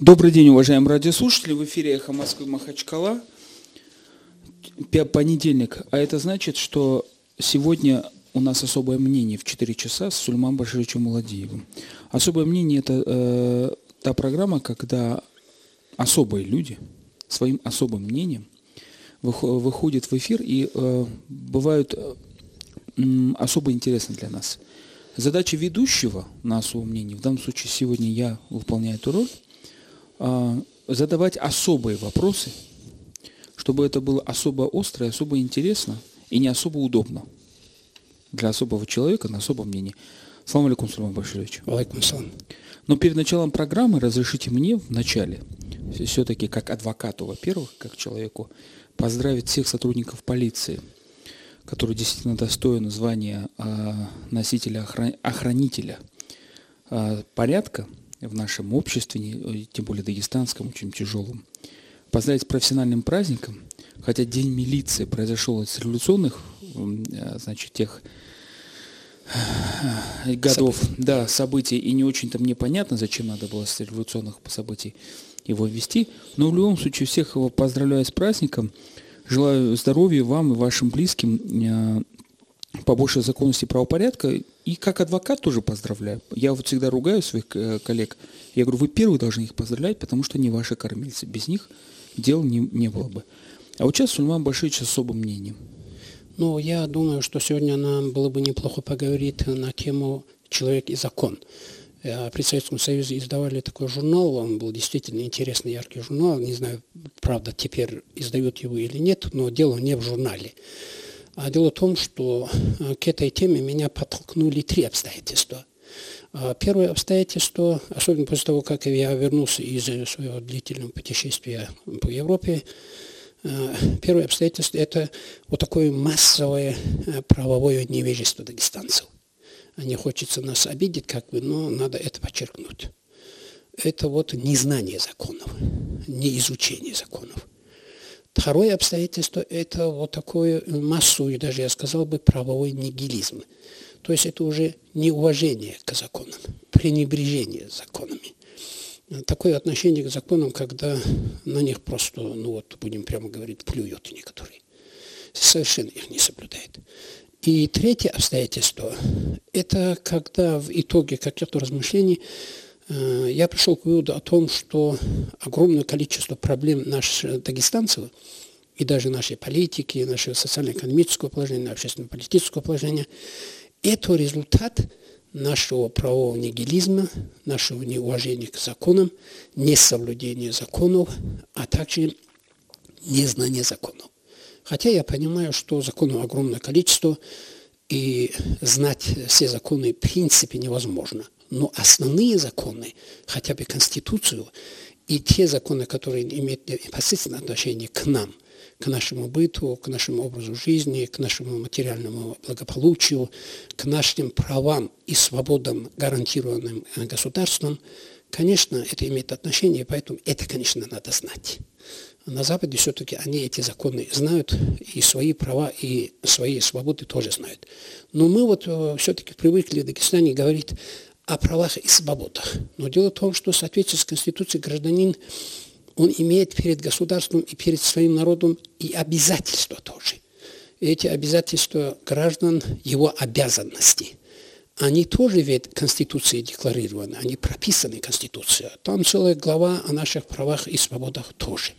Добрый день, уважаемые радиослушатели. В эфире «Эхо Москвы» Махачкала. Понедельник. А это значит, что сегодня у нас особое мнение в 4 часа с Сульман Башировичем Муладиевым. Особое мнение – это э, та программа, когда особые люди своим особым мнением выходят в эфир и э, бывают э, особо интересны для нас. Задача ведущего на особом мнении, в данном случае сегодня я выполняю эту роль, задавать особые вопросы, чтобы это было особо остро, особо интересно и не особо удобно для особого человека на особом мнении. Салам алейкум, Сулейман Баширович. Алейкум салам. Но перед началом программы разрешите мне в начале, все-таки как адвокату, во-первых, как человеку, поздравить всех сотрудников полиции, которые действительно достойны звания э, носителя, охранителя э, порядка в нашем обществе, тем более дагестанском, очень тяжелом. Поздравить с профессиональным праздником, хотя День милиции произошел из революционных, э, значит, тех годов, событий. да, событий, и не очень-то мне понятно, зачем надо было с революционных событий его ввести, но в любом случае всех его поздравляю с праздником, желаю здоровья вам и вашим близким, э, побольше законности и правопорядка, и как адвокат тоже поздравляю. Я вот всегда ругаю своих э, коллег, я говорю, вы первые должны их поздравлять, потому что они ваши кормильцы, без них дел не, не было бы. А вот сейчас Сульман Башевич особым мнением. Ну, я думаю, что сегодня нам было бы неплохо поговорить на тему «Человек и закон». Э, при Советском Союзе издавали такой журнал, он был действительно интересный, яркий журнал. Не знаю, правда, теперь издают его или нет, но дело не в журнале. А дело в том, что э, к этой теме меня подтолкнули три обстоятельства. А первое обстоятельство, особенно после того, как я вернулся из своего длительного путешествия по Европе, Э, первое обстоятельство – это вот такое массовое э, правовое невежество дагестанцев. Не хочется нас обидеть, как бы, но надо это подчеркнуть. Это вот незнание законов, не изучение законов. Второе обстоятельство – это вот такое массовый, даже я сказал бы, правовой нигилизм. То есть это уже неуважение к законам, пренебрежение законами такое отношение к законам, когда на них просто, ну вот, будем прямо говорить, плюют некоторые. Совершенно их не соблюдают. И третье обстоятельство – это когда в итоге каких-то размышлений я пришел к выводу о том, что огромное количество проблем наших дагестанцев и даже нашей политики, нашего социально-экономического положения, общественно-политического положения – это результат – нашего правового нигилизма, нашего неуважения к законам, несоблюдения законов, а также незнания законов. Хотя я понимаю, что законов огромное количество, и знать все законы в принципе невозможно. Но основные законы, хотя бы Конституцию, и те законы, которые имеют непосредственное отношение к нам – к нашему быту, к нашему образу жизни, к нашему материальному благополучию, к нашим правам и свободам, гарантированным э, государством, конечно, это имеет отношение, поэтому это, конечно, надо знать. На Западе все-таки они эти законы знают, и свои права, и свои свободы тоже знают. Но мы вот э, все-таки привыкли в Дагестане говорить о правах и свободах. Но дело в том, что в соответствии с Конституцией гражданин он имеет перед государством и перед своим народом и обязательства тоже. И эти обязательства граждан, его обязанности, они тоже ведь Конституции декларированы, они прописаны Конституцией. Там целая глава о наших правах и свободах тоже.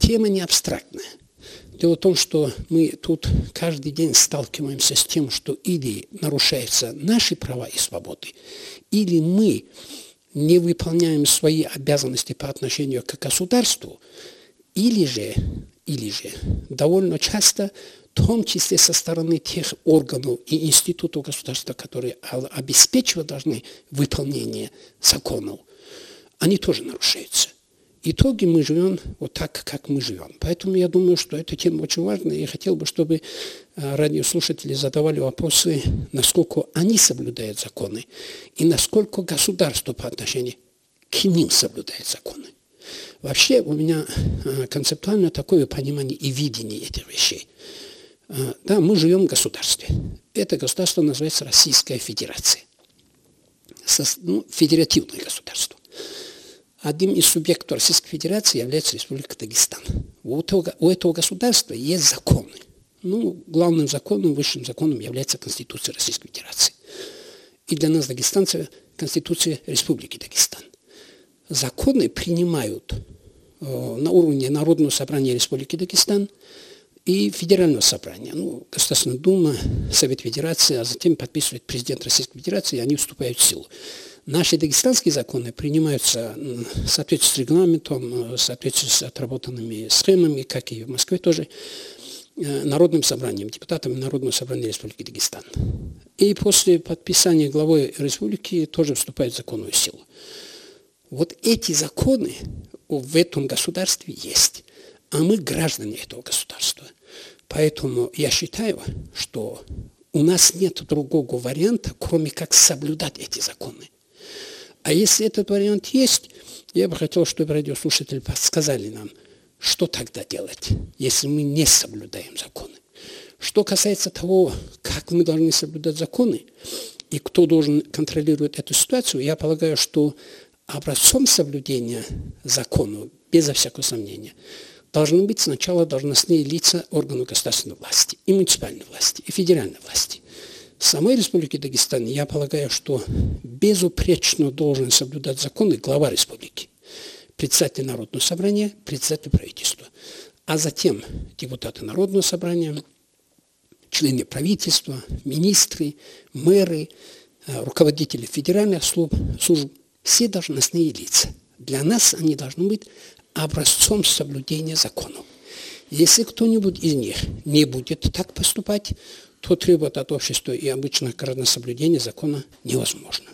Тема не абстрактная. Дело в том, что мы тут каждый день сталкиваемся с тем, что или нарушаются наши права и свободы, или мы не выполняем свои обязанности по отношению к государству, или же, или же довольно часто, в том числе со стороны тех органов и институтов государства, которые обеспечивать должны выполнение законов, они тоже нарушаются итоге мы живем вот так, как мы живем. Поэтому я думаю, что эта тема очень важная. Я хотел бы, чтобы э, радиослушатели задавали вопросы, насколько они соблюдают законы и насколько государство по отношению к ним соблюдает законы. Вообще у меня э, концептуально такое понимание и видение этих вещей. Э, да, мы живем в государстве. Это государство называется Российская Федерация. Ну, федеративное государство. Одним из субъектов Российской Федерации является Республика Дагестан. У этого, у этого государства есть законы. Ну, главным законом, высшим законом является Конституция Российской Федерации. И для нас, дагестанцев, Конституция Республики Дагестан. Законы принимают э, на уровне Народного собрания Республики Дагестан и Федерального собрания. Ну, Государственная Дума, Совет Федерации, а затем подписывает президент Российской Федерации, и они вступают в силу. Наши дагестанские законы принимаются в соответствии с регламентом, в соответствии с отработанными схемами, как и в Москве тоже, э, Народным собранием, депутатами Народного собрания Республики Дагестан. И после подписания главой республики тоже вступает в законную силу. Вот эти законы в этом государстве есть, а мы граждане этого государства. Поэтому я считаю, что у нас нет другого варианта, кроме как соблюдать эти законы. А если этот вариант есть, я бы хотел, чтобы радиослушатели подсказали нам, что тогда делать, если мы не соблюдаем законы. Что касается того, как мы должны соблюдать законы и кто должен контролировать эту ситуацию, я полагаю, что образцом соблюдения закона, безо всякого сомнения, должны быть сначала должностные лица органов государственной власти, и муниципальной власти, и федеральной власти самой Республики Дагестан, я полагаю, что безупречно должен соблюдать законы глава республики, председатель Народного собрания, председатель правительства, а затем депутаты Народного собрания, члены правительства, министры, мэры, э, руководители федеральных служб, служб, все должностные лица. Для нас они должны быть образцом соблюдения законов. Если кто-нибудь из них не будет так поступать, то требует от общества и обычно соблюдение закона невозможно.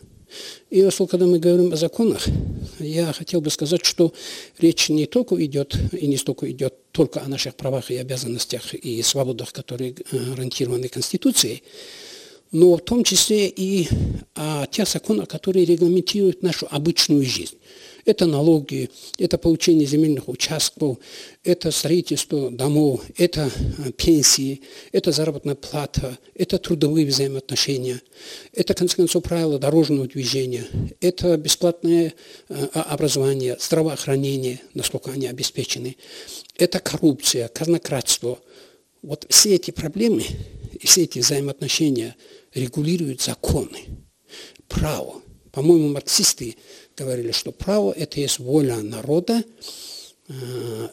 И если когда мы говорим о законах, я хотел бы сказать, что речь не только идет, и не столько идет только о наших правах и обязанностях и свободах, которые гарантированы Конституцией, но в том числе и о тех законах, которые регламентируют нашу обычную жизнь. Это налоги, это получение земельных участков, это строительство домов, это э, пенсии, это заработная плата, это трудовые взаимоотношения, это, в конце концов, правила дорожного движения, это бесплатное э, образование, здравоохранение, насколько они обеспечены, это коррупция, казнократство. Вот все эти проблемы и все эти взаимоотношения регулируют законы, право. По-моему, марксисты говорили, что право – это есть воля народа, э,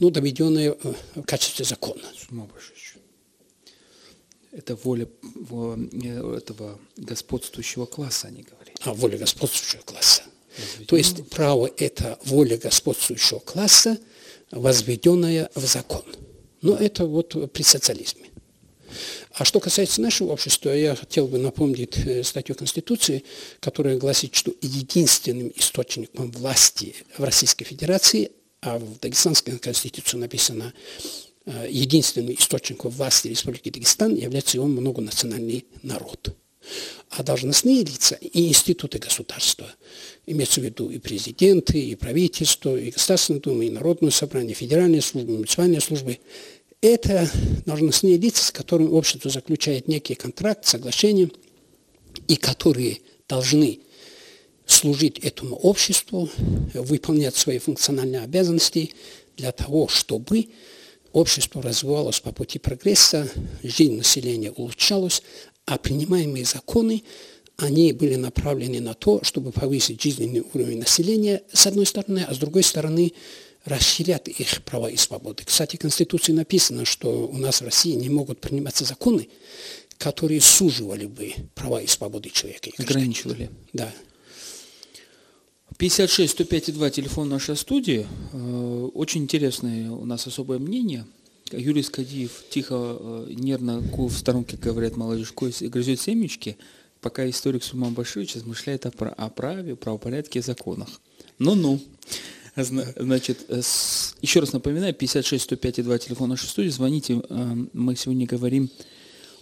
ну, доведенная э, в качестве закона. Это воля э, этого господствующего класса, они говорили. А, воля господствующего класса. Возведенная. То есть право – это воля господствующего класса, возведенная в закон. Но это вот при социализме. А что касается нашего общества, я хотел бы напомнить э, статью Конституции, которая гласит, что единственным источником власти в Российской Федерации, а в Дагестанской Конституции написано, э, единственным источником власти Республики Дагестан является его многонациональный народ. А должностные лица и институты государства, имеется в виду и президенты, и правительство, и Государственная Дума, и Народное собрание, федеральные службы, муниципальные службы, это должностные лица, с которыми общество заключает некий контракт, соглашение, и которые должны служить этому обществу, выполнять свои функциональные обязанности для того, чтобы общество развивалось по пути прогресса, жизнь населения улучшалась, а принимаемые законы, они были направлены на то, чтобы повысить жизненный уровень населения, с одной стороны, а с другой стороны, расширят их права и свободы. Кстати, в Конституции написано, что у нас в России не могут приниматься законы, которые суживали бы права и свободы человека. И Ограничивали. Да. 56 105 2 телефон нашей студии. Э, очень интересное у нас особое мнение. Юрий Скадиев тихо, э, нервно в сторонке говорят молодежь, грызет семечки, пока историк Суман Баширович размышляет о праве, правопорядке и законах. Ну-ну. Значит, э, еще раз напоминаю, 56 105 2 телефон нашей студии, звоните, э, мы сегодня говорим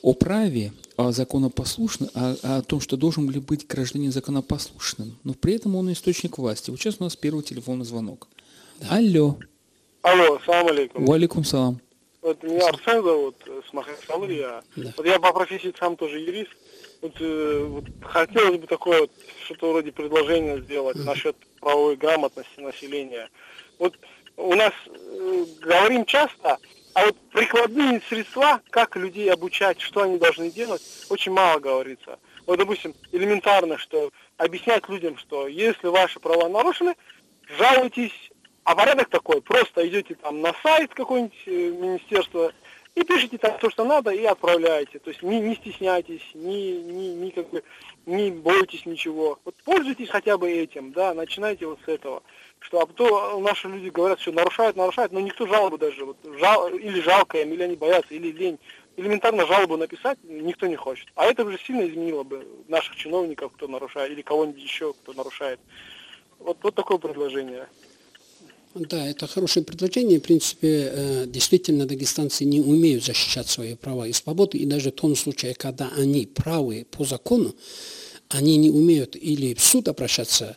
о праве, о законопослушном, о, о том, что должен ли быть гражданин законопослушным, но при этом он источник власти. Вот сейчас у нас первый телефонный звонок. Да. Алло. Алло, салам алейкум. Валикум салам. Вот меня Арсен зовут, с Махачкалы я. Да. Вот я по профессии сам тоже юрист. Вот, э, вот хотелось бы такое вот, что-то вроде предложения сделать насчет правовой грамотности населения. Вот у нас э, говорим часто, а вот прикладные средства, как людей обучать, что они должны делать, очень мало говорится. Вот, допустим, элементарно, что объяснять людям, что если ваши права нарушены, жалуйтесь, а порядок такой, просто идете там на сайт какой-нибудь э, министерства и пишите там то, что надо, и отправляете. То есть не, не стесняйтесь, не, не, не, как бы, не бойтесь ничего. Вот пользуйтесь хотя бы этим, да, начинайте вот с этого. Что, а то наши люди говорят, что нарушают, нарушают, но никто жалобу даже, вот, жал, или жалко им, или они боятся, или лень. Элементарно жалобу написать никто не хочет. А это уже сильно изменило бы наших чиновников, кто нарушает, или кого-нибудь еще, кто нарушает. Вот, вот такое предложение. Да, это хорошее предложение. В принципе, э, действительно, дагестанцы не умеют защищать свои права и свободы. И даже в том случае, когда они правы по закону, они не умеют или в суд обращаться,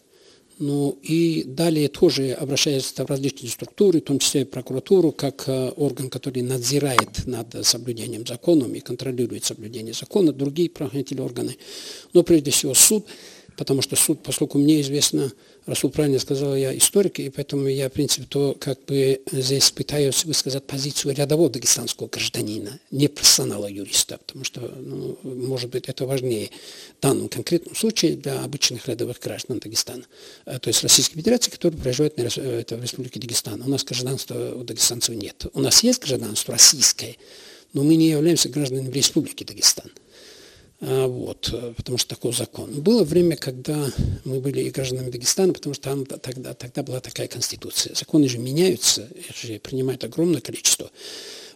ну и далее тоже обращаются в различные структуры, в том числе в прокуратуру, как э, орган, который надзирает над соблюдением закона и контролирует соблюдение закона, другие правоохранительные органы. Но прежде всего суд – потому что суд, поскольку мне известно, Расул правильно сказал, я историк, и поэтому я, в принципе, то как бы здесь пытаюсь высказать позицию рядового дагестанского гражданина, не профессионала юриста, потому что, ну, может быть, это важнее в данном конкретном случае для обычных рядовых граждан Дагестана, э, то есть Российской Федерации, которые проживают в Республике Дагестан. У нас гражданства у дагестанцев нет. У нас есть гражданство российское, но мы не являемся гражданами Республики Дагестан. А, вот, э, потому что такой закон. Было время, когда мы были и гражданами Дагестана, потому что там тогда, тогда была такая конституция. Законы же меняются, их же принимают огромное количество.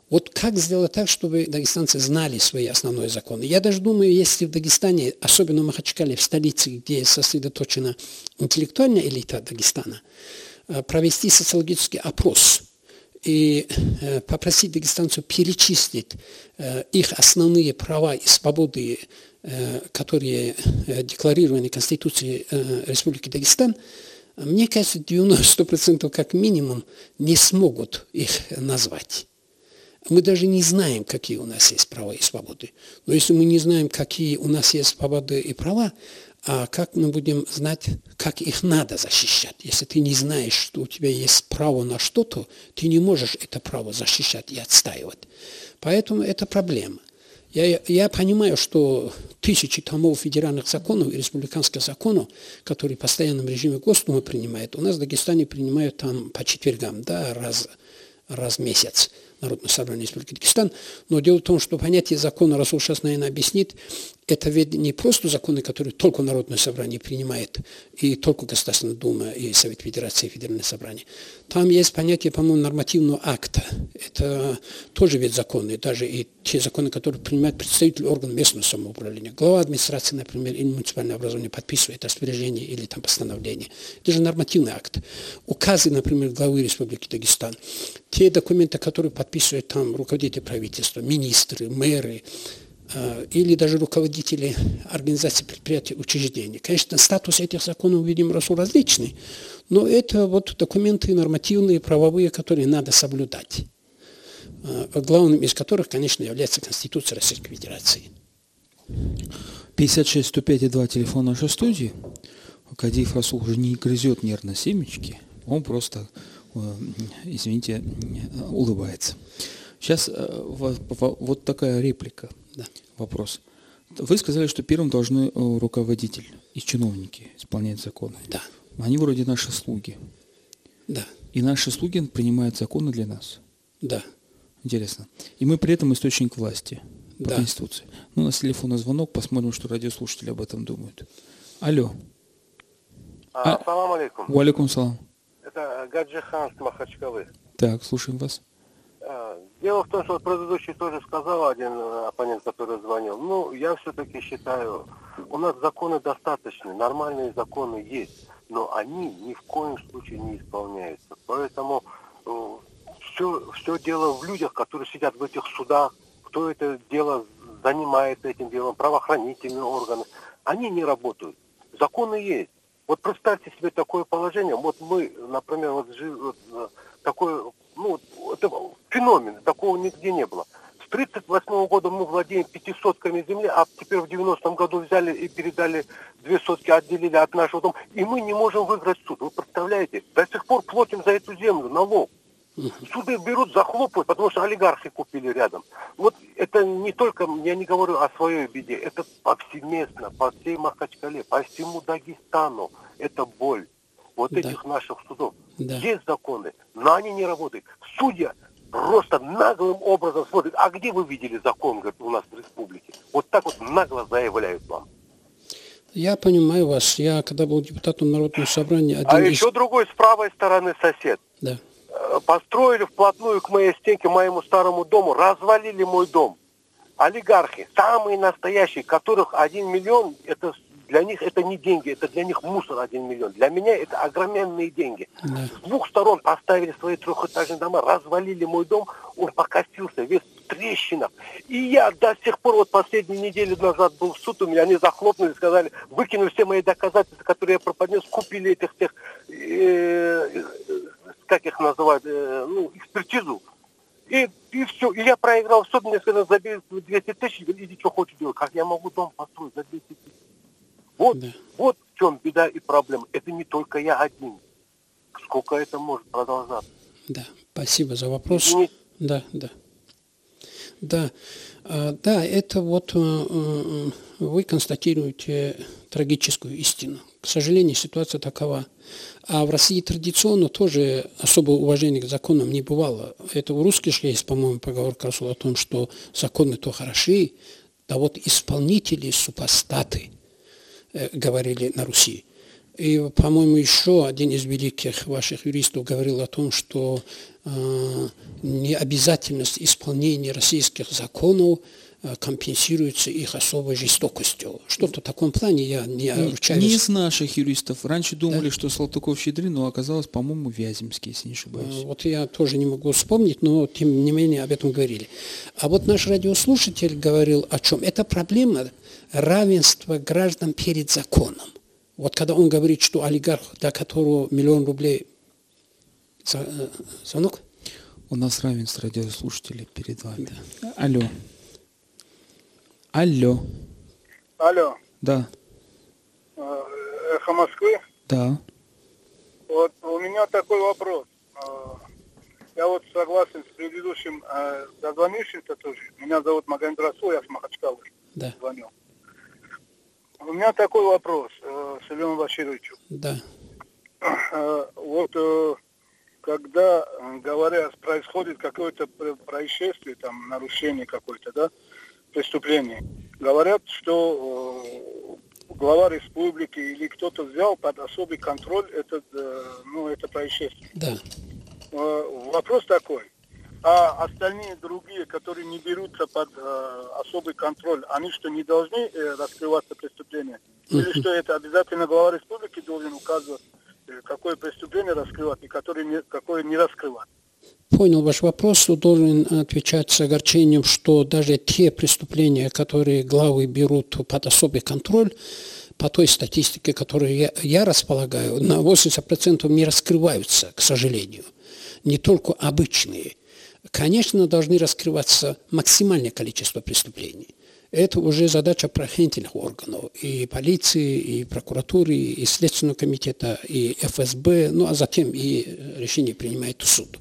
Вот как сделать так, чтобы дагестанцы знали свои основные законы? Я даже думаю, если в Дагестане, особенно в Махачкале, в столице, где сосредоточена интеллектуальная элита Дагестана, э, провести социологический опрос – и э, попросить дагестанцев перечислить э, их основные права и свободы, э, которые декларированы Конституцией Республики Дагестан, мне кажется, 90% как минимум не смогут их назвать. Мы даже не знаем, какие у нас есть права и свободы. Но если мы не знаем, какие у нас есть свободы и права, а как мы будем знать, как их надо защищать? Если ты не знаешь, что у тебя есть право на что-то, ты не можешь это право защищать и отстаивать. Поэтому это проблема. Я, я понимаю, что тысячи томов федеральных законов и республиканских законов, которые в постоянном режиме Госдумы принимают, у нас в Дагестане принимают там по четвергам, да, раз, раз в месяц. Народное собрание Республики Дагестан. Но дело в том, что понятие закона, Расул сейчас, наверное, объяснит, это ведь не просто законы, которые только Народное собрание принимает, и только Государственная Дума, и Совет Федерации, и Федеральное собрание. Там есть понятие, по-моему, нормативного акта. Это тоже ведь законы, даже и те законы, которые принимают представители органов местного самоуправления. Глава администрации, например, или муниципальное образование подписывает распоряжение или там постановление. Это же нормативный акт. Указы, например, главы Республики Дагестан. Те документы, которые подписывают там руководители правительства, министры, мэры, Э, или даже руководители организаций, предприятий, учреждений. Конечно, статус этих законов, видим, Расул различный, но это вот документы нормативные, правовые, которые надо соблюдать. Э, главным из которых, конечно, является Конституция Российской Федерации. 56 105 и 2 телефон нашей студии. Кадиев Расул уже не грызет нервно семечки, он просто, извините, улыбается. Сейчас вот такая реплика – да. Вопрос. Вы сказали, что первым должны э, руководитель и чиновники исполнять законы. Да. Они вроде наши слуги. Да. И наши слуги принимают законы для нас. Да. Интересно. И мы при этом источник власти по да. Конституции. Ну, у нас телефонный звонок, посмотрим, что радиослушатели об этом думают. Алло. А, а, салам алейкум. Валикум салам. Это Гаджихан с Махачкалы. Так, слушаем вас. А, дело в том, что предыдущий тоже сказал один оппонент, который звонил. Ну, я все-таки считаю, у нас законы достаточны, нормальные законы есть, но они ни в коем случае не исполняются. Поэтому все, э, все дело в людях, которые сидят в этих судах, кто это дело занимается этим делом, правоохранительные органы. Они не работают. Законы есть. Вот представьте себе такое положение. Вот мы, например, вот, э, такой, ну, это феномен, такого нигде не было. С 1938 года мы владеем пятисотками земли, а теперь в 90 году взяли и передали две сотки, отделили от нашего дома. И мы не можем выиграть суд. Вы представляете? До сих пор платим за эту землю налог. Суды берут, захлопывают, потому что олигархи купили рядом. Вот это не только, я не говорю о своей беде, это повсеместно, по всей Махачкале, по всему Дагестану. Это боль вот да. этих наших судов. Да. Есть законы, но они не работают. Судья просто наглым образом смотрит, а где вы видели закон говорит, у нас в республике? Вот так вот нагло заявляют вам. Я понимаю вас. Я, когда был депутатом Народного собрания... а из... еще другой с правой стороны сосед. Да. Э, построили вплотную к моей стенке, моему старому дому, развалили мой дом. Олигархи, самые настоящие, которых один миллион, это для них это не деньги, это для них мусор один миллион. Для меня это огроменные деньги. Да. С двух сторон поставили свои трехэтажные дома, развалили мой дом, он покосился, весь в трещинах. И я до сих пор, вот последнюю неделю назад был в суд, у меня они захлопнули, сказали, выкинули все мои доказательства, которые я проподнес, купили этих всех, э, как их называют, э, ну, экспертизу. И, и все. И я проиграл суд, мне сказали, забей 200 тысяч, иди что хочешь делать. Как я могу дом построить за 200 тысяч? Вот, да. вот в чем беда и проблема. Это не только я один. Сколько это может продолжаться? Да, спасибо за вопрос. Извините. Да, да. Да, да, это вот э, э, вы констатируете трагическую истину. К сожалению, ситуация такова. А в России традиционно тоже особого уважения к законам не бывало. Это у русских есть, по-моему, поговорка о том, что законы то хороши, да вот исполнители супостаты – Э, говорили на Руси. И, по-моему, еще один из великих ваших юристов говорил о том, что э, необязательность исполнения российских законов э, компенсируется их особой жестокостью. Что-то в таком плане я не ручаюсь. Не из наших юристов. Раньше думали, да? что Салтыков-Щедрин, но оказалось, по-моему, Вяземский, если не ошибаюсь. Вот я тоже не могу вспомнить, но тем не менее об этом говорили. А вот наш радиослушатель говорил о чем? Это проблема равенство граждан перед законом. Вот когда он говорит, что олигарх, до которого миллион рублей э, звонок? У нас равенство радиослушателей перед вами. Да. Алло. Алло. Алло. Да. Э, эхо Москвы? Да. Вот у меня такой вопрос. Э, я вот согласен с предыдущим дозвонившимся тоже. Меня зовут Магомед Расул, я с Махачкалы да. звонил. У меня такой вопрос, э, Селену Башировичу. Да. Э, вот э, когда, говорят, происходит какое-то происшествие, там, нарушение какое-то, да, преступление, говорят, что глава республики или кто-то взял под особый контроль этот, ну, это происшествие. Да. Вопрос такой а остальные другие, которые не берутся под э, особый контроль, они что, не должны э, раскрываться преступления? Или что это обязательно глава республики должен указывать, э, какое преступление раскрывать и которое не, какое не раскрывать? Понял ваш вопрос. Должен отвечать с огорчением, что даже те преступления, которые главы берут под особый контроль, по той статистике, которую я, я располагаю, на 80% не раскрываются, к сожалению. Не только обычные – конечно, должны раскрываться максимальное количество преступлений. Это уже задача правоохранительных органов, и полиции, и прокуратуры, и Следственного комитета, и ФСБ, ну а затем и решение принимает суд.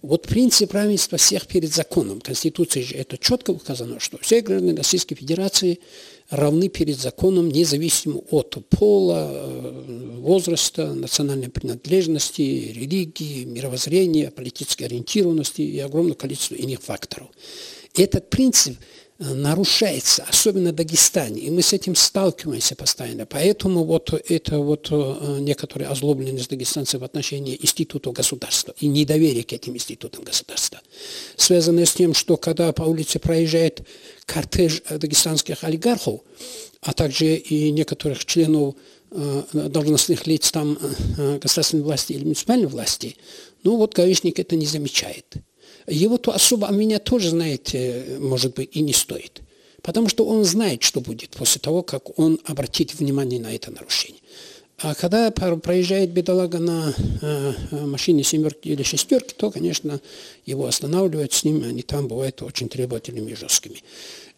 Вот принцип равенства всех перед законом. Конституции же это четко указано, что все граждане Российской Федерации равны перед законом, независимо от пола, э, возраста, национальной принадлежности, религии, мировоззрения, политической ориентированности и огромное количество иных факторов. Этот принцип нарушается, особенно в Дагестане, и мы с этим сталкиваемся постоянно. Поэтому вот это вот э, некоторые озлобленность дагестанцев в отношении институтов государства и недоверие к этим институтам государства, связанное с тем, что когда по улице проезжает кортеж дагестанских олигархов, а также и некоторых членов э, должностных лиц там государственной власти или муниципальной власти, ну вот гаишник это не замечает. Его-то особо а меня тоже, знаете, может быть, и не стоит. Потому что он знает, что будет после того, как он обратит внимание на это нарушение. А когда проезжает бедолага на э, машине семерки или шестерки, то, конечно, его останавливают с ним, они там бывают очень требовательными и жесткими.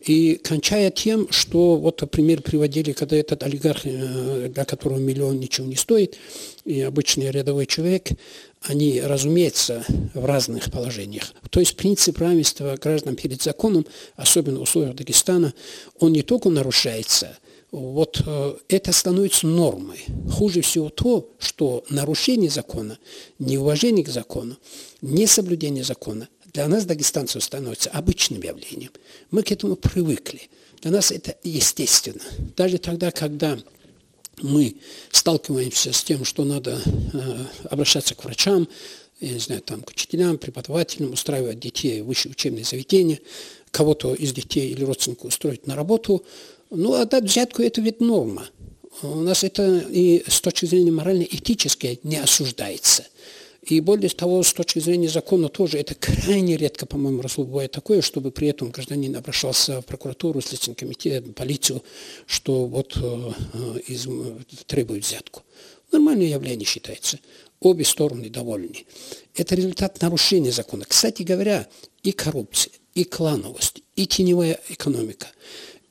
И кончая тем, что вот пример приводили, когда этот олигарх, э, для которого миллион ничего не стоит, и обычный рядовой человек, они, разумеется, в разных положениях. То есть принцип равенства граждан перед законом, особенно в условиях Дагестана, он не только нарушается, вот э, это становится нормой. Хуже всего то, что нарушение закона, неуважение к закону, несоблюдение закона для нас, дагестанцев, становится обычным явлением. Мы к этому привыкли. Для нас это естественно. Даже тогда, когда мы сталкиваемся с тем, что надо э, обращаться к врачам, я не знаю, там, к учителям, преподавателям, устраивать детей в высшее учебное заведение, кого-то из детей или родственников устроить на работу. Ну, а дать взятку – это ведь норма. У нас это и с точки зрения морально-этической не осуждается. И более того, с точки зрения закона тоже это крайне редко, по-моему, Расул, бывает такое, чтобы при этом гражданин обращался в прокуратуру, Следственный комитет, полицию, что вот э, э из, требует взятку. Нормальное явление считается. Обе стороны довольны. Это результат нарушения закона. Кстати говоря, и коррупция, и клановость, и теневая экономика –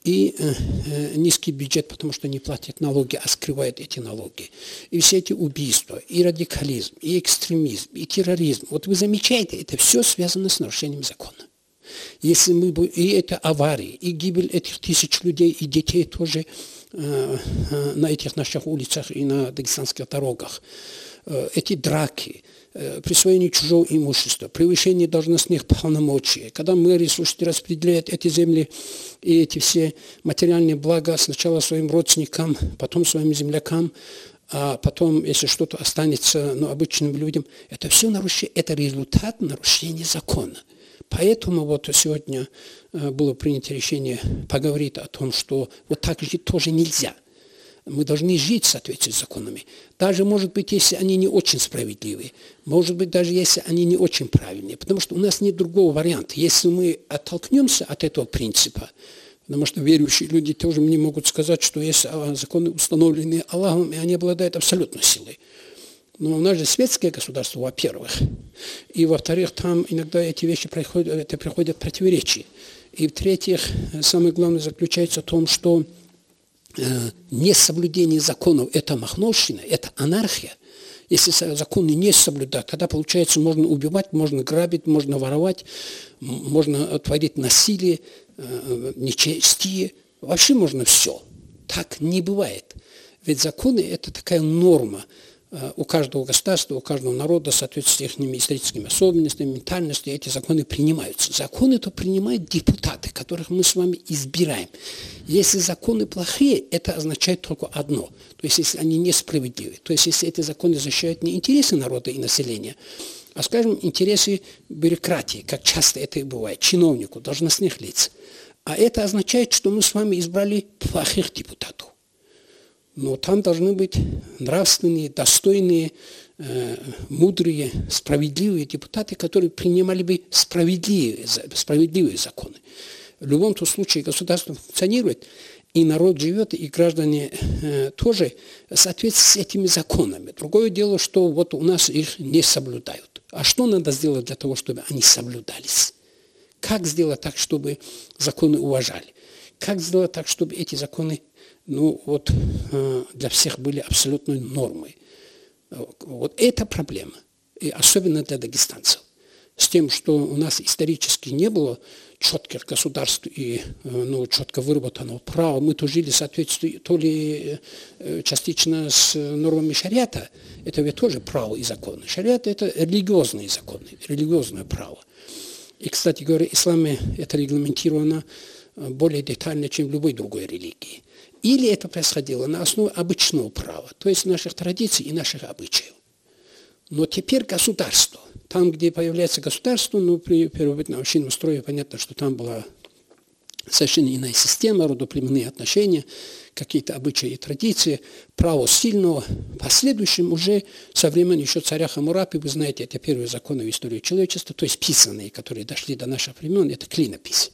и э, э, низкий бюджет, потому что не платят налоги, а скрывают эти налоги. И все эти убийства, и радикализм, и экстремизм, и терроризм. Вот вы замечаете, это все связано с нарушением закона. Если мы и это аварии, и гибель этих тысяч людей, и детей тоже э, на этих наших улицах и на дагестанских дорогах, эти драки, присвоение чужого имущества, превышение должностных полномочий. Когда мэры, слушайте, распределяют эти земли и эти все материальные блага сначала своим родственникам, потом своим землякам, а потом, если что-то останется ну, обычным людям, это все нарушение, это результат нарушения закона. Поэтому вот сегодня э, было принято решение поговорить о том, что вот так жить тоже нельзя – мы должны жить в соответствии с законами. Даже, может быть, если они не очень справедливые. Может быть, даже если они не очень правильные. Потому что у нас нет другого варианта. Если мы оттолкнемся от этого принципа, потому что верующие люди тоже мне могут сказать, что есть а, законы, установленные Аллахом, и они обладают абсолютной силой. Но у нас же светское государство, во-первых. И, во-вторых, там иногда эти вещи приходят, это приходят противоречия. И, в-третьих, самое главное заключается в том, что несоблюдение законов – это махновщина, это анархия. Если законы не соблюдать, тогда, получается, можно убивать, можно грабить, можно воровать, можно творить насилие, э, нечестие. Вообще можно все. Так не бывает. Ведь законы – это такая норма – Э, у каждого государства, у каждого народа в с их историческими особенностями, ментальностью эти законы принимаются. Законы то принимают депутаты, которых мы с вами избираем. Если законы плохие, это означает только одно. То есть, если они несправедливы. То есть, если эти законы защищают не интересы народа и населения, а, скажем, интересы бюрократии, как часто это и бывает, чиновнику, должностных лиц. А это означает, что мы с вами избрали плохих депутатов. Но там должны быть нравственные, достойные, э, мудрые, справедливые депутаты, которые принимали бы справедливые, справедливые законы. В любом то случае государство функционирует, и народ живет, и граждане э, тоже в соответствии с этими законами. Другое дело, что вот у нас их не соблюдают. А что надо сделать для того, чтобы они соблюдались? Как сделать так, чтобы законы уважали? Как сделать так, чтобы эти законы ну вот э, для всех были абсолютной нормой. Вот это проблема, и особенно для дагестанцев. С тем, что у нас исторически не было четких государств и э, ну, четко выработанного права, мы то жили в соответствии то ли э, частично с нормами шариата, это ведь тоже право и законы. Шариат – это религиозные законы, религиозное право. И, кстати говоря, исламе это регламентировано более детально, чем в любой другой религии. Или это происходило на основе обычного права, то есть наших традиций и наших обычаев. Но теперь государство. Там, где появляется государство, ну, при первобытном общинном строе понятно, что там была совершенно иная система, родоплеменные отношения, какие-то обычаи и традиции, право сильного. Последующим уже со времен еще царя Хамурапи, вы знаете, это первые законы в истории человечества, то есть писанные, которые дошли до наших времен, это клинопись.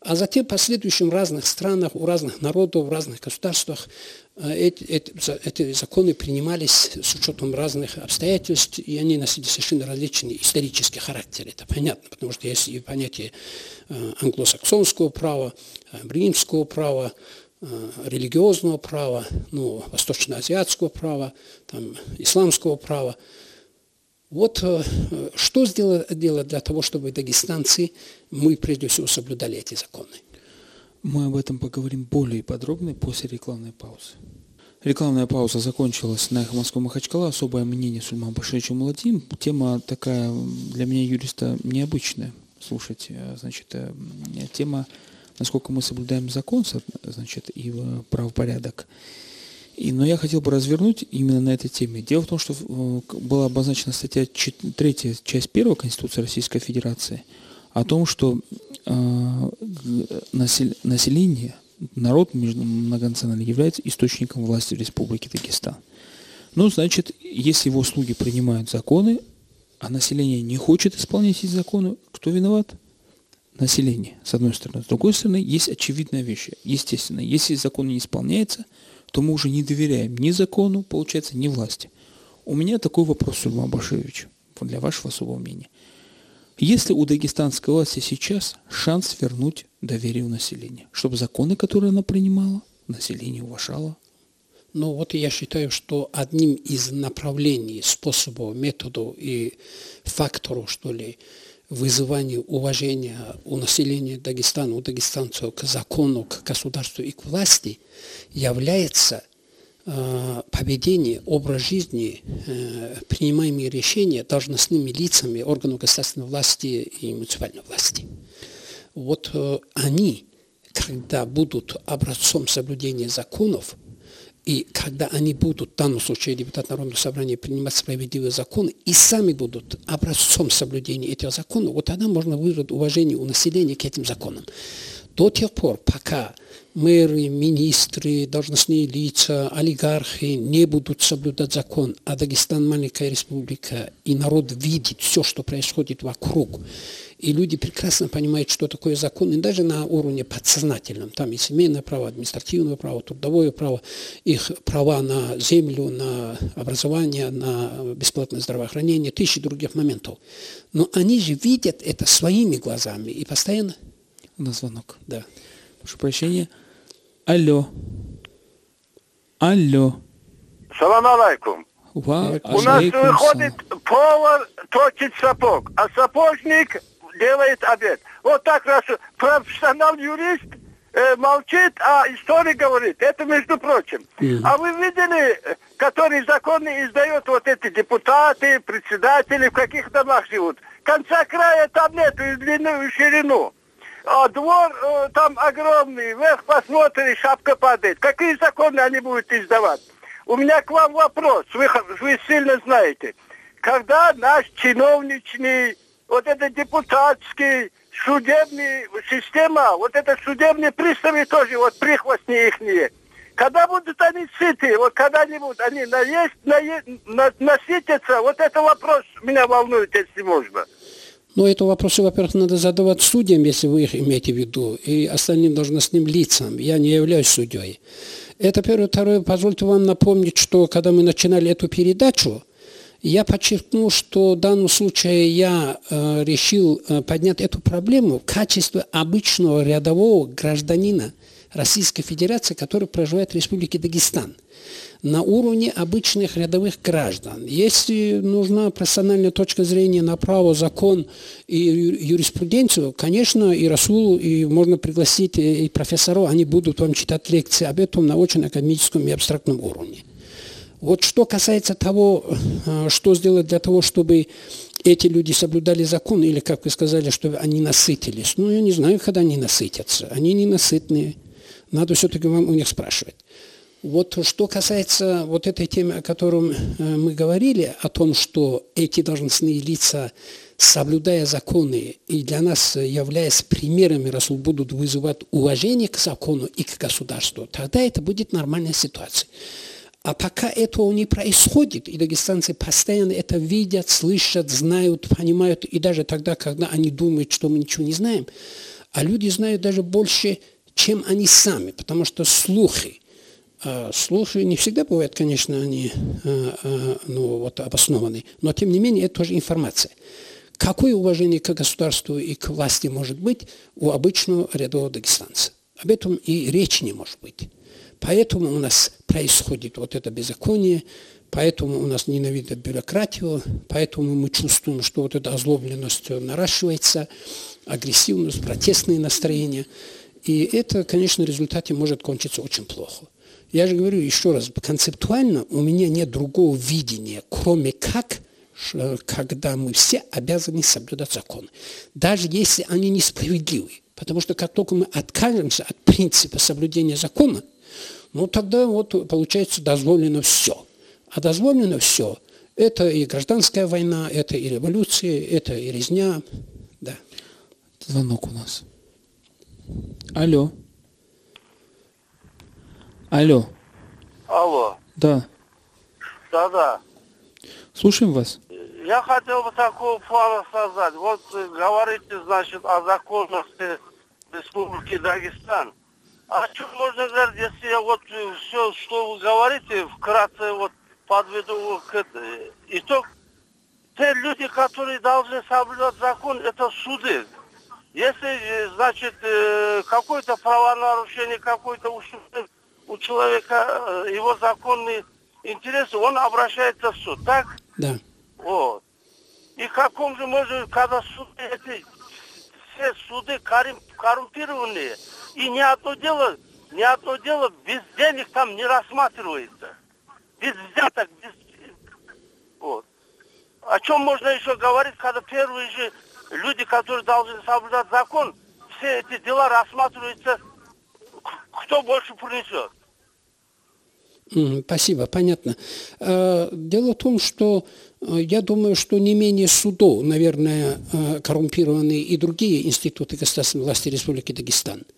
А затем в последующем в разных странах, у разных народов, в разных государствах э, эти, эти, законы принимались с учетом разных обстоятельств, и они носили совершенно различный исторический характер. Это понятно, потому что есть и понятие э, англосаксонского права, э, римского права, религиозного права, ну, восточноазиатского права, там, исламского права. Вот э, что сделать, делать для того, чтобы дагестанцы, мы прежде всего соблюдали эти законы? Мы об этом поговорим более подробно после рекламной паузы. Рекламная пауза закончилась на «Эхо Москвы Махачкала». Особое мнение Сульман Башевича Муладим. Тема такая для меня, юриста, необычная. Слушайте, э, значит, э, тема, насколько мы соблюдаем закон, значит, и правопорядок. И, но я хотел бы развернуть именно на этой теме. Дело в том, что э, была обозначена статья 3, часть 1 Конституции Российской Федерации о том, что э, население, народ многонациональный является источником власти в Республике Дагестан. Ну, значит, если его слуги принимают законы, а население не хочет исполнять эти законы, кто виноват? Население, с одной стороны. С другой стороны, есть очевидная вещь. Естественно, если закон не исполняется – то мы уже не доверяем ни закону, получается, ни власти. У меня такой вопрос, Сульман Башевич, для вашего особого мнения. Есть ли у дагестанской власти сейчас шанс вернуть доверие у населения, чтобы законы, которые она принимала, население уважало? Ну вот я считаю, что одним из направлений, способов, методов и факторов, что ли, вызывания уважения у населения Дагестана, у дагестанцев к закону, к государству и к власти является э, поведение, образ жизни, э, принимаемые решения должностными лицами органов государственной власти и муниципальной власти. Вот э, они, когда будут образцом соблюдения законов, и когда они будут, в данном случае депутат Народного собрания, принимать справедливые законы, и сами будут образцом соблюдения этих законов, вот тогда можно вызвать уважение у населения к этим законам. До тех пор, пока мэры, министры, должностные лица, олигархи не будут соблюдать закон, а Дагестан маленькая республика, и народ видит все, что происходит вокруг, и люди прекрасно понимают, что такое закон, и даже на уровне подсознательном. Там и семейное право, административное право, трудовое право, их права на землю, на образование, на бесплатное здравоохранение, тысячи других моментов. Но они же видят это своими глазами и постоянно... На звонок. Да. Прошу прощения. Алло. Алло. Салам алейкум. Ва, У нас выходит повар точит сапог, а сапожник делает обед. Вот так раз профессионал юрист э, молчит, а история говорит. Это между прочим. Mm-hmm. А вы видели, которые законы издают вот эти депутаты, председатели, в каких домах живут? Конца края там нету, и длину, и ширину. А двор э, там огромный, вверх посмотришь, шапка падает. Какие законы они будут издавать? У меня к вам вопрос, вы, вы сильно знаете. Когда наш чиновничный вот это депутатский, судебный система, вот это судебные приставы тоже, вот прихвостни ихние. Когда будут они сыты, вот когда-нибудь они наесть, наесть, на, насытятся, вот это вопрос меня волнует, если можно. Ну, это вопросы, во-первых, надо задавать судьям, если вы их имеете в виду, и остальным должностным лицам. Я не являюсь судьей. Это первое. Второе, позвольте вам напомнить, что когда мы начинали эту передачу, я подчеркнул, что в данном случае я э, решил э, поднять эту проблему в качестве обычного рядового гражданина Российской Федерации, который проживает в Республике Дагестан на уровне обычных рядовых граждан. Если нужна профессиональная точка зрения на право, закон и юриспруденцию, конечно, и Расул, и можно пригласить и профессоров, они будут вам читать лекции об этом на очень академическом и абстрактном уровне. Вот что касается того, э, что сделать для того, чтобы эти люди соблюдали закон, или, как вы сказали, чтобы они насытились. Ну, я не знаю, когда они насытятся. Они ненасытные. Надо все-таки вам у них спрашивать. Вот что касается вот этой темы, о котором э, мы говорили, о том, что эти должностные лица, соблюдая законы и для нас являясь примерами, Расул, будут вызывать уважение к закону и к государству, тогда это будет нормальная ситуация. А пока этого не происходит, и дагестанцы постоянно это видят, слышат, знают, понимают, и даже тогда, когда они думают, что мы ничего не знаем, А люди знают даже больше, чем они сами, потому что слухи, а, слухи не всегда бывают, конечно, они а, а, ну, вот, обоснованы, но тем не менее это тоже информация. Какое уважение к государству и к власти может быть у обычного рядового дагестанца? Об этом и речи не может быть. Поэтому у нас происходит вот это беззаконие, поэтому у нас ненавидят бюрократию, поэтому мы чувствуем, что вот эта озлобленность наращивается, агрессивность, протестные настроения. И это, конечно, в результате может кончиться очень плохо. Я же говорю еще раз, концептуально у меня нет другого видения, кроме как, когда мы все обязаны соблюдать закон. Даже если они несправедливы. Потому что как только мы откажемся от принципа соблюдения закона, ну тогда вот получается дозволено все. А дозволено все. Это и гражданская война, это и революция, это и резня. Да. Звонок у нас. Алло. Алло. Алло. Да. Да-да. Слушаем вас. Я хотел бы такого плана сказать. Вот э, говорите, значит, о законности Республики Дагестан. А что можно говорить, если я вот э, все, что вы говорите, вкратце вот подведу к. Итог, те люди, которые должны соблюдать закон, это суды. Если, э, значит, какое-то правонарушение, какой-то ущерб у человека э, его законные интересы, он обращается в суд, так? Да. Вот. И каком же может, когда суды, эти, все суды коррумпированные, и ни одно дело, ни одно дело без денег там не рассматривается. Без взяток, без... Вот. О чем можно еще говорить, когда первые же люди, которые должны соблюдать закон, все эти дела рассматриваются, кто больше принесет. Спасибо, понятно. А, дело в том, что э, я думаю, что не менее судов, наверное, э, коррумпированные и другие институты государственной власти Республики Дагестан –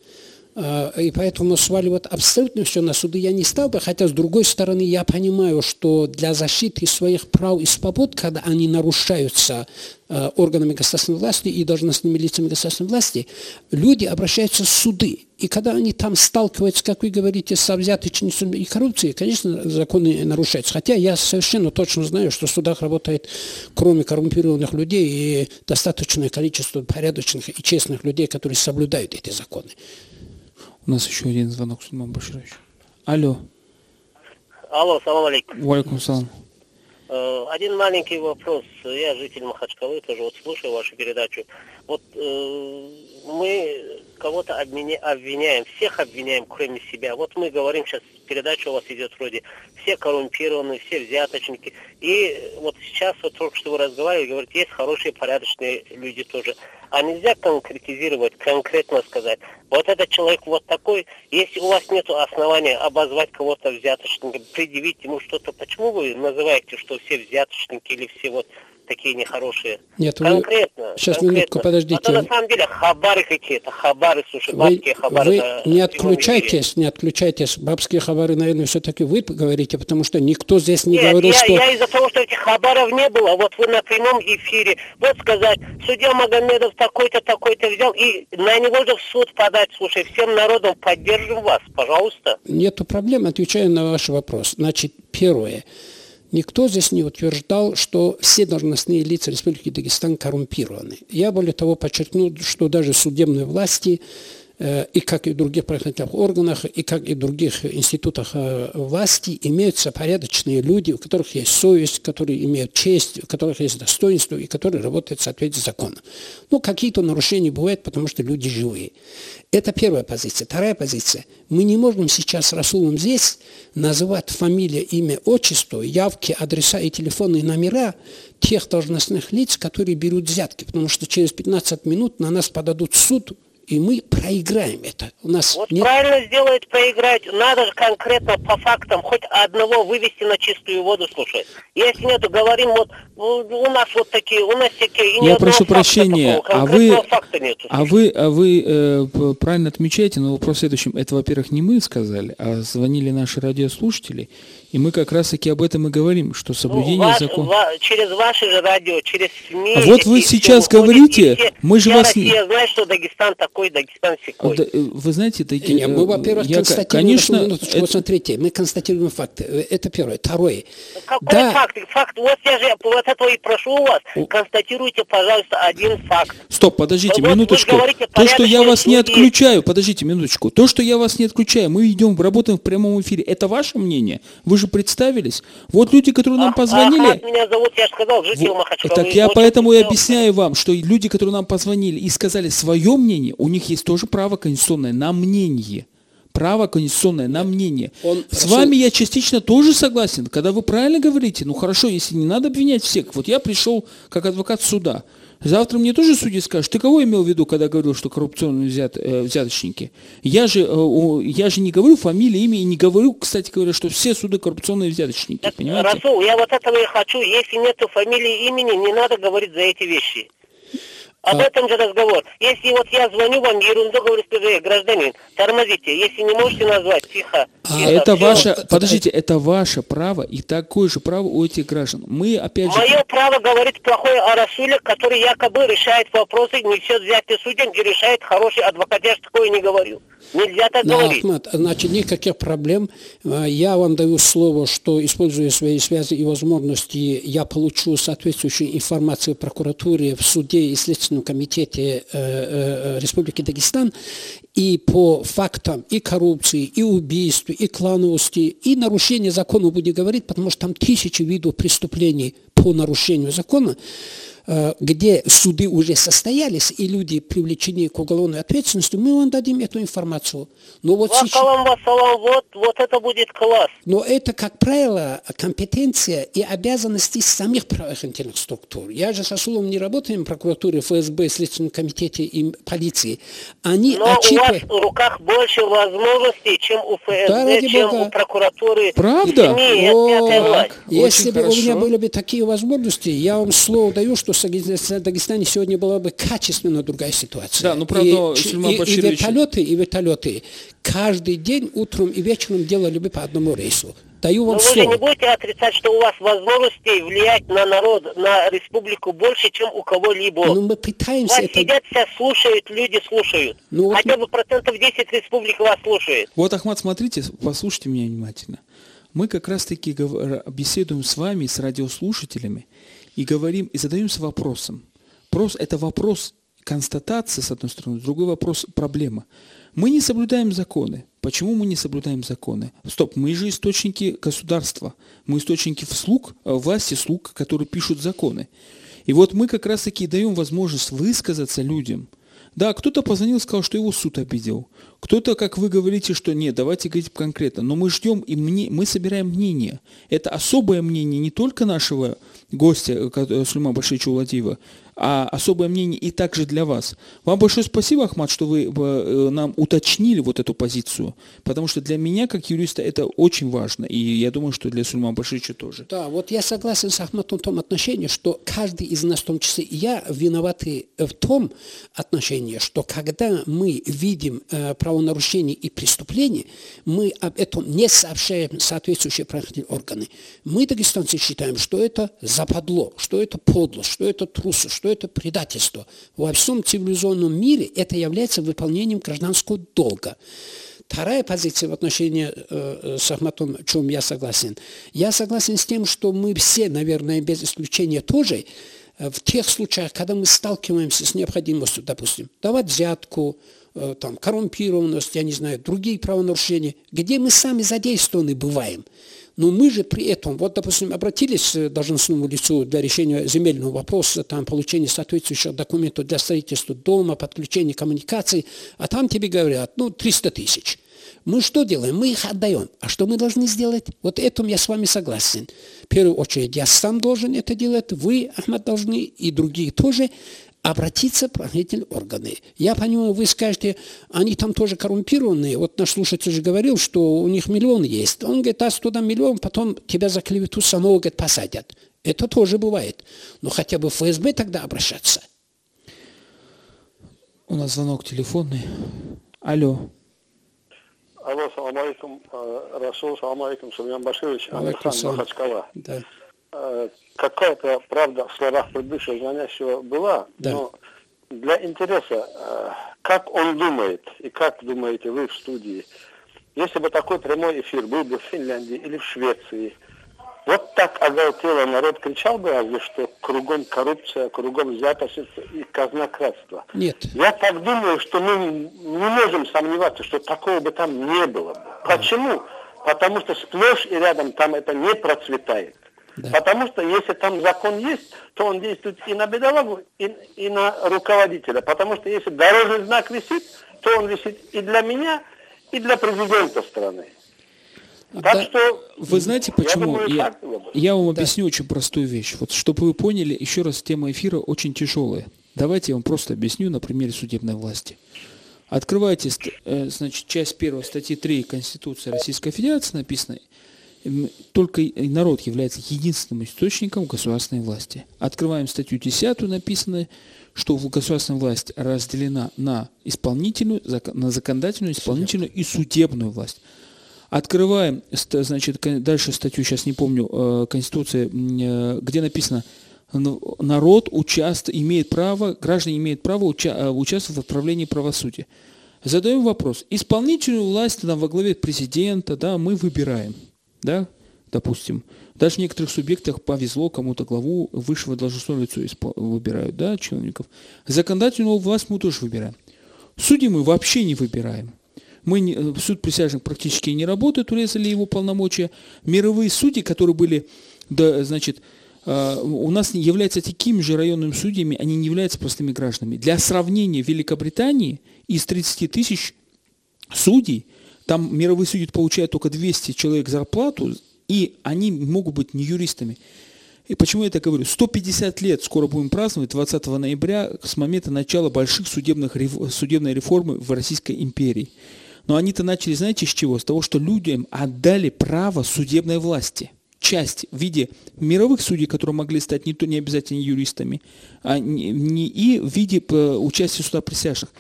и поэтому сваливать абсолютно все на суды я не стал бы, хотя с другой стороны я понимаю, что для защиты своих прав и свобод, когда они нарушаются а, органами государственной власти и должностными лицами государственной власти, люди обращаются в суды. И когда они там сталкиваются, как вы говорите, с взяточностью и коррупцией, конечно, законы нарушаются. Хотя я совершенно точно знаю, что в судах работает, кроме коррумпированных людей, и достаточное количество порядочных и честных людей, которые соблюдают эти законы. У нас еще один звонок, Сулейман Баширович. Алло. Алло, салам алейкум. Валикум салам. Э, один маленький вопрос. Я житель Махачкалы, тоже вот слушаю вашу передачу. Вот э, мы кого-то обвиняем, всех обвиняем, кроме себя. Вот мы говорим сейчас, передача у вас идет вроде, все коррумпированные, все взяточники. И вот сейчас вот только что вы разговаривали, говорите, есть хорошие, порядочные люди тоже. А нельзя конкретизировать, конкретно сказать, вот этот человек вот такой, если у вас нет основания обозвать кого-то взяточником, предъявить ему что-то, почему вы называете, что все взяточники или все вот такие нехорошие. Нет, конкретно. Вы... Сейчас конкретно. минутку, подождите. А то на самом деле хабары какие-то, хабары, слушай, бабские вы, хабары. Вы не отключайтесь, не отключайтесь. Бабские хабары, наверное, все-таки вы говорите, потому что никто здесь не Нет, говорил, я, что... я из-за того, что этих хабаров не было, вот вы на прямом эфире, вот сказать, судья Магомедов такой-то, такой-то взял, и на него же в суд подать, слушай, всем народом поддержим вас, пожалуйста. Нету проблем, отвечаю на ваш вопрос. Значит, первое. Никто здесь не утверждал, что все должностные лица Республики Дагестан коррумпированы. Я более того подчеркну, что даже судебные власти и как и в других правоохранительных органах, и как и в других институтах э, власти имеются порядочные люди, у которых есть совесть, которые имеют честь, у которых есть достоинство и которые работают в соответствии с законом. Ну, какие-то нарушения бывают, потому что люди живые. Это первая позиция. Вторая позиция. Мы не можем сейчас Расулом здесь называть фамилия, имя, отчество, явки, адреса и телефонные номера тех должностных лиц, которые берут взятки, потому что через 15 минут на нас подадут суд и мы проиграем это. У нас вот нет... правильно сделает проиграть. Надо же конкретно по фактам хоть одного вывести на чистую воду, слушай. Если нет, говорим, вот у нас вот такие, у нас такие. И Я прошу прощения, такого, а вы, нету, а вы, а вы э, правильно отмечаете, но вопрос в следующем. Это, во-первых, не мы сказали, а звонили наши радиослушатели. И мы как раз-таки об этом и говорим, что Ну, соблюдение ваш- закона... ва- через ваше же радио, через СМИ. А вот вы сейчас выходит, говорите, все- мы же вас не- Россия знает, что Дагестан такой, Дагестан секой. Да, э, Вы знаете, это... Не, мы, э, во-первых, я, констатируем, конечно, минуточку, это- вот смотрите, мы констатируем факты. Э, Это первое. Второе. Какой Да. факт? Факт, вот я же вот этого и прошу у вас. Констатируйте, пожалуйста, один факт. Стоп, подождите, Вот минуточку. говорите, То, что я вас не отключаю, подождите минуточку. То, что я вас не отключаю, мы идем, работаем в прямом эфире. Это ваше мнение? Вы же представились. Вот люди, которые нам Ах- позвонили... Ахмат меня зовут, я же сказал, житель Вот, Махачкалы. Так я поэтому и объясняю вам, что люди, которые нам позвонили и сказали свое мнение, у них есть тоже право конституционное на мнение. Право конституционное на мнение. Он- С Расул- вами я частично тоже согласен. Когда вы правильно говорите, ну хорошо, если не надо обвинять всех. Вот я пришел как адвокат суда. Завтра мне тоже судья скажет, ты кого имел в виду, когда говорил, что коррупционные взят, э, взяточники? Я же, э, я же не говорю фамилии, имя, и не говорю, кстати говоря, что все суды коррупционные взяточники. Так, понимаете? Расул, я вот этого и хочу. Если нету фамилии, имени, не надо говорить за эти вещи. Об А этом же разговор. Если вот я звоню вам, ерунду говорю, скажу, «Эй, гражданин, тормозите. Если не можете назвать, тихо. А тихо, Это всё. ваше, подождите, это ваше право и такое же право у этих граждан. Мы опять же... Мое право говорить плохое о Расуле, который якобы решает вопросы, несет взятие судьям, где решает хороший адвокат. Я же такое не говорю. Нельзя так Да, говорить. Ахмат, значит, никаких проблем. А, Я вам даю слово, что, используя свои связи и возможности, я получу соответствующую информацию в прокуратуре, в суде и Следственном комитете э, э, Республики Дагестан и по фактам и коррупции, и убийств, и клановости, и нарушения закона будем говорить, потому что там тысячи видов преступлений по нарушению закона, э, где суды уже состоялись, и люди привлечены к уголовной ответственности, мы вам дадим эту информацию. Но вот сейчас... Вассалам, вассалам, вот, вот это будет класс. Но это, как правило, компетенция и обязанности самих правоохранительных структур. Я же с Асулом не работаем в прокуратуре, ФСБ, Следственном комитете и полиции. Они Но у вас отчитывают... в руках больше возможностей, чем у ФСБ, Да, ради чем бога. у прокуратуры. Правда? СМИ, О. Если Очень бы у меня хорошо. были бы такие возможности, я вам слово даю, что в Даги- Дагестане сегодня была бы качественно другая ситуация. Да, ну, правда, и, Сульман и- и вертолеты, и вертолеты каждый день утром и вечером делали бы по одному рейсу. Даю Но вам вы же слово. не будете отрицать, что у вас возможностей влиять на народ, на республику больше, чем у кого-либо. Но мы пытаемся Вас это... сидят, все слушают, люди слушают. Ну, вот Хотя бы процентов 10 республик вас слушает. Вот, Ахмат, смотрите, послушайте меня внимательно. Мы как раз-таки беседуем с вами, с радиослушателями, и говорим, и задаемся вопросом. Прос, это вопрос констатации, с одной стороны, другой вопрос – проблема. Мы не соблюдаем законы. Почему мы не соблюдаем законы? Стоп, мы же источники государства. Мы источники слуг, э, власти слуг, которые пишут законы. И вот мы как раз-таки даем возможность высказаться людям. Да, кто-то позвонил, сказал, что его суд обидел. Кто-то, как вы говорите, что нет, давайте говорить конкретно. Но мы ждем, и мне, мы собираем мнение. Это особое мнение не только нашего гостя, э, э, Сулеймана Башевича Уладиева, а особое мнение и также для вас. Вам большое спасибо, Ахмат, что вы э, нам уточнили вот эту позицию, потому что для меня, как юриста, это очень важно, и я думаю, что для Сулеймана Башевича тоже. Да, вот я согласен с Ахматом в том отношении, что каждый из нас, в том числе и я, виноваты в том отношении, что когда мы видим э, правонарушение и преступление, мы об этом не сообщаем соответствующие правоохранительные органы. Мы, дагестанцы, считаем, что это западло, что это подлость, что это что это предательство. Во всем цивилизованном мире это является выполнением гражданского долга. Вторая позиция в отношении э, э, с Ахматом, в чем я согласен. Я согласен с тем, что мы все, наверное, без исключения тоже, э, в тех случаях, когда мы сталкиваемся с необходимостью, допустим, давать взятку, э, там, коррумпированность, я не знаю, другие правонарушения, где мы сами задействованы бываем. Но мы же при этом, вот, допустим, обратились к должностному лицу для решения земельного вопроса, там, получения соответствующих документов для строительства дома, подключения коммуникаций, а там тебе говорят, ну, 300 тысяч. Мы что делаем? Мы их отдаем. А что мы должны сделать? Вот этом я с вами согласен. В первую очередь я сам должен это делать, вы, Ахмад, должны, и другие тоже, обратиться в правоохранительные органы. Я понимаю, вы скажете, они там тоже коррумпированные. Вот наш слушатель же говорил, что у них миллион есть. Он говорит, даст туда миллион, потом тебя за клевету самого, говорит, посадят. Это тоже бывает. Но хотя бы в ФСБ тогда обращаться. У нас звонок телефонный. Алло. Алло, салам алейкум. э, Расул, салам алейкум, Сульян Баширович, салам. Махачкала. Да. Э, Какая-то правда в словах предыдущего звонящего была, Да. но для интереса, э, как он думает и как думаете вы в студии, если бы такой прямой эфир был бы в Финляндии или в Швеции, вот так оголтело народ кричал бы, разве что кругом коррупция, кругом взяточество и казнократство. Нет. Я так думаю, что мы не можем сомневаться, что такого бы там не было. бы. Почему? Потому что сплошь и рядом там это не процветает. Да. Потому что если там закон есть, то он действует и на бедолагу, и, и на руководителя. Потому что если дорожный знак висит, то он висит и для меня, и для президента страны. Так Да. что Вы знаете, я почему? думаю, Я, было бы. я вам объясню очень простую вещь. Вот, чтобы вы поняли, еще раз, тема эфира очень тяжелая. Давайте я вам просто объясню на примере судебной власти. Открывайте, э, значит, часть первой статьи 3 Конституции Российской Федерации написано, м, только и- народ является единственным источником государственной власти. Открываем статью 10, написано, что государственная власть разделена на исполнительную, на законодательную, исполнительную и судебную власть. Открываем, значит, дальше статью, сейчас не помню, э, Конституции, э, где написано, народ участ... имеет право, граждане имеют право уча- э, участвовать в отправлении правосудия. Задаем вопрос. Исполнительную власть там, во главе президента, да, мы выбираем, да, допустим. Даже в некоторых субъектах повезло, кому-то главу высшего должностного лица выбирают, да, чиновников. Законодательную власть мы тоже выбираем. Судьи мы вообще не выбираем. Мы не- э, суд присяжных практически не работает, урезали его полномочия. Мировые судьи, которые были, да, значит, э, у нас являются такими же районными судьями, они не являются простыми гражданами. Для сравнения Великобритании из 30 тысяч судей, там мировые судьи получают только 200 человек зарплату, и они могут быть не юристами. И почему я это говорю? 150 лет скоро будем праздновать 20 ноября с момента начала больших судебных, судебной реформы в Российской империи. Но они-то начали, знаете, с чего? С того, что людям отдали право судебной власти. Часть в виде мировых судей, которые могли стать не, то, не обязательно юристами, а не, не- и в виде э, участия суда присяжных.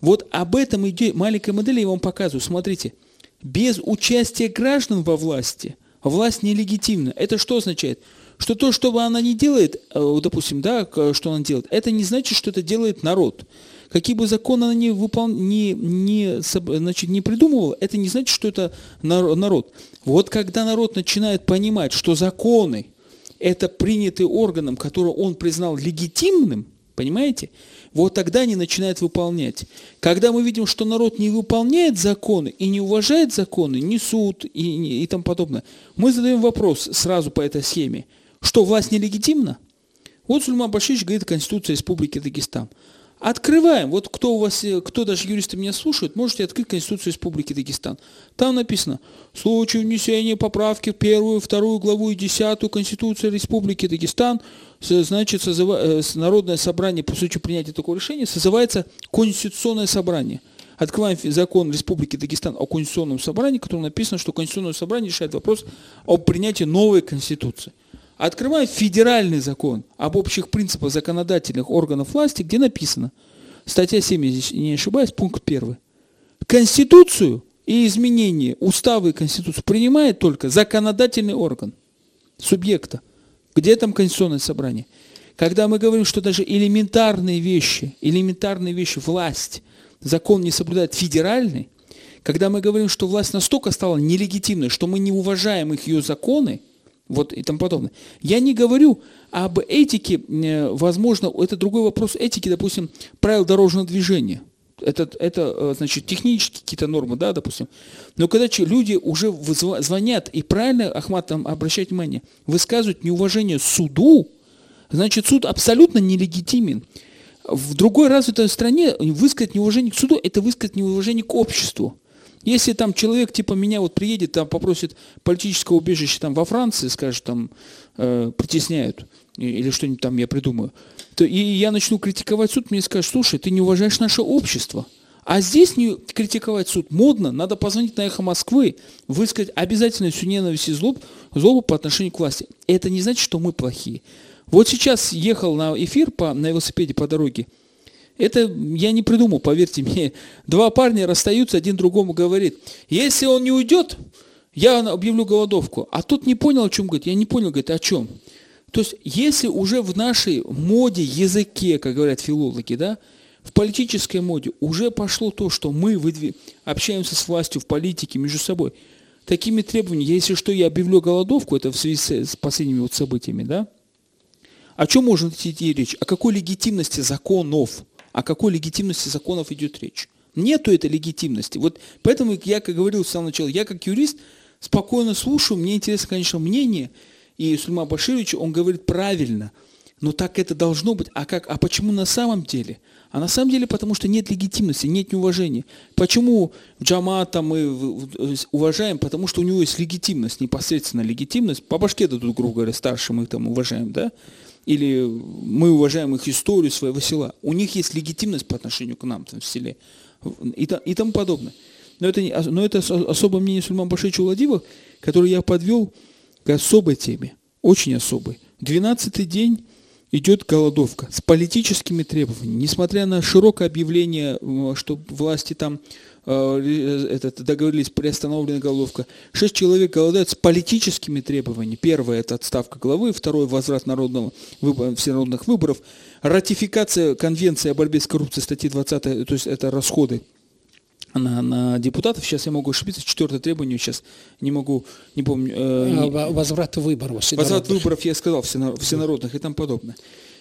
Вот об этом идет маленькая модель, я вам показываю. Смотрите, без участия граждан во власти власть нелегитимна. Это что означает? Что то, что она не делает, э, допустим, да, что она делает, это не значит, что это делает народ. Какие бы законы она не, выпол... не, не, значит, не придумывала, это не значит, что это нар- народ. Вот когда народ начинает понимать, что законы это приняты органом, который он признал легитимным, понимаете? Вот тогда они начинают выполнять. Когда мы видим, что народ не выполняет законы и не уважает законы, ни суд и, и, тому подобное, мы задаем вопрос сразу по этой схеме, что власть нелегитимна? Вот Сульман Баширович говорит Конституция Республики Дагестан. Открываем. Вот кто у вас, э, кто даже юристы меня слушают, можете открыть Конституцию Республики Дагестан. Там написано, в случае внесения поправки в первую, вторую главу и десятую Конституции Республики Дагестан, значит, созыва- э, Народное собрание по случаю принятия такого решения созывается Конституционное собрание. Открываем закон Республики Дагестан о Конституционном собрании, в котором написано, что Конституционное собрание решает вопрос о принятии новой Конституции. Открываем федеральный закон об общих принципах законодательных органов власти, где написано, статья 7, если не ошибаюсь, пункт 1. Конституцию и изменение устава и Конституцию принимает только законодательный орган субъекта. Где там Конституционное собрание? Когда мы говорим, что даже элементарные вещи, элементарные вещи, власть, закон не соблюдает федеральный, когда мы говорим, что власть настолько стала нелегитимной, что мы не уважаем их ее законы, вот и тому подобное. Я не говорю об этике, э, возможно, это другой вопрос этики, допустим, правил дорожного движения. Это, это э, значит, технические какие-то нормы, да, допустим. Но когда люди уже звонят, и правильно, Ахмат, там, обращать внимание, высказывают неуважение суду, значит, суд абсолютно нелегитимен. В другой развитой стране высказать неуважение к суду – это высказать неуважение к обществу. Если там человек типа меня вот приедет, там попросит политического убежища там во Франции, скажет, там э, притесняют или что-нибудь там я придумаю, то и я начну критиковать суд, мне скажут, слушай, ты не уважаешь наше общество. А здесь не критиковать суд модно, надо позвонить на эхо Москвы, высказать обязательно всю ненависть и злоб, злобу по отношению к власти. Это не значит, что мы плохие. Вот сейчас ехал на эфир по, на велосипеде по дороге, Это я не придумал, поверьте мне. Два парня расстаются, один другому говорит, если он не уйдет, я объявлю голодовку. А тот не понял, о чем говорит. Я не понял, говорит, о чем. То есть, если уже в нашей моде, языке, как говорят филологи, да, в политической моде уже пошло то, что мы выдвиг... общаемся с властью в политике между собой, такими требованиями, если что, я объявлю голодовку, это в связи с последними вот событиями, да, о чем может идти речь? О какой легитимности законов? О какой легитимности законов идет речь? Нету этой легитимности. Вот поэтому я, как говорил с самого начала, я как юрист спокойно слушаю, мне интересно, конечно, мнение, и Сульма Баширович, он говорит правильно, но так это должно быть. А как? А почему на самом деле? А на самом деле потому, что нет легитимности, нет неуважения. Почему Джамата мы уважаем? Потому что у него есть легитимность, непосредственно легитимность. По башке дадут, грубо говоря, старше мы их там уважаем, да? Или мы уважаем их историю своего села. У них есть легитимность по отношению к нам там, в селе и, и тому подобное. Но это, не, но это особое мнение Сульмана Башевича Владимира, которое я подвел к особой теме, очень особой. Двенадцатый день идет голодовка с политическими требованиями. Несмотря на широкое объявление, что власти там э, этот, договорились, приостановлена голодовка, шесть человек голодают с политическими требованиями. Первое – это отставка главы, второе – возврат народного, выбор, всенародных выборов, ратификация конвенции о борьбе с коррупцией статьи 20, то есть это расходы на, на депутатов. Сейчас я могу ошибиться. Четвертое требование сейчас не могу, не помню. Э, не... Возврат выборов. Возврат выборов, я сказал, всенародных и тому подобное.